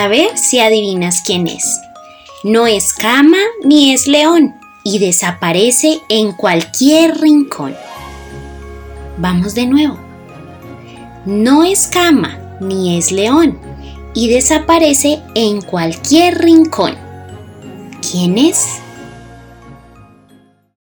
A ver si adivinas quién es. No es cama ni es león y desaparece en cualquier rincón. Vamos de nuevo. No es cama ni es león y desaparece en cualquier rincón. ¿Quién es?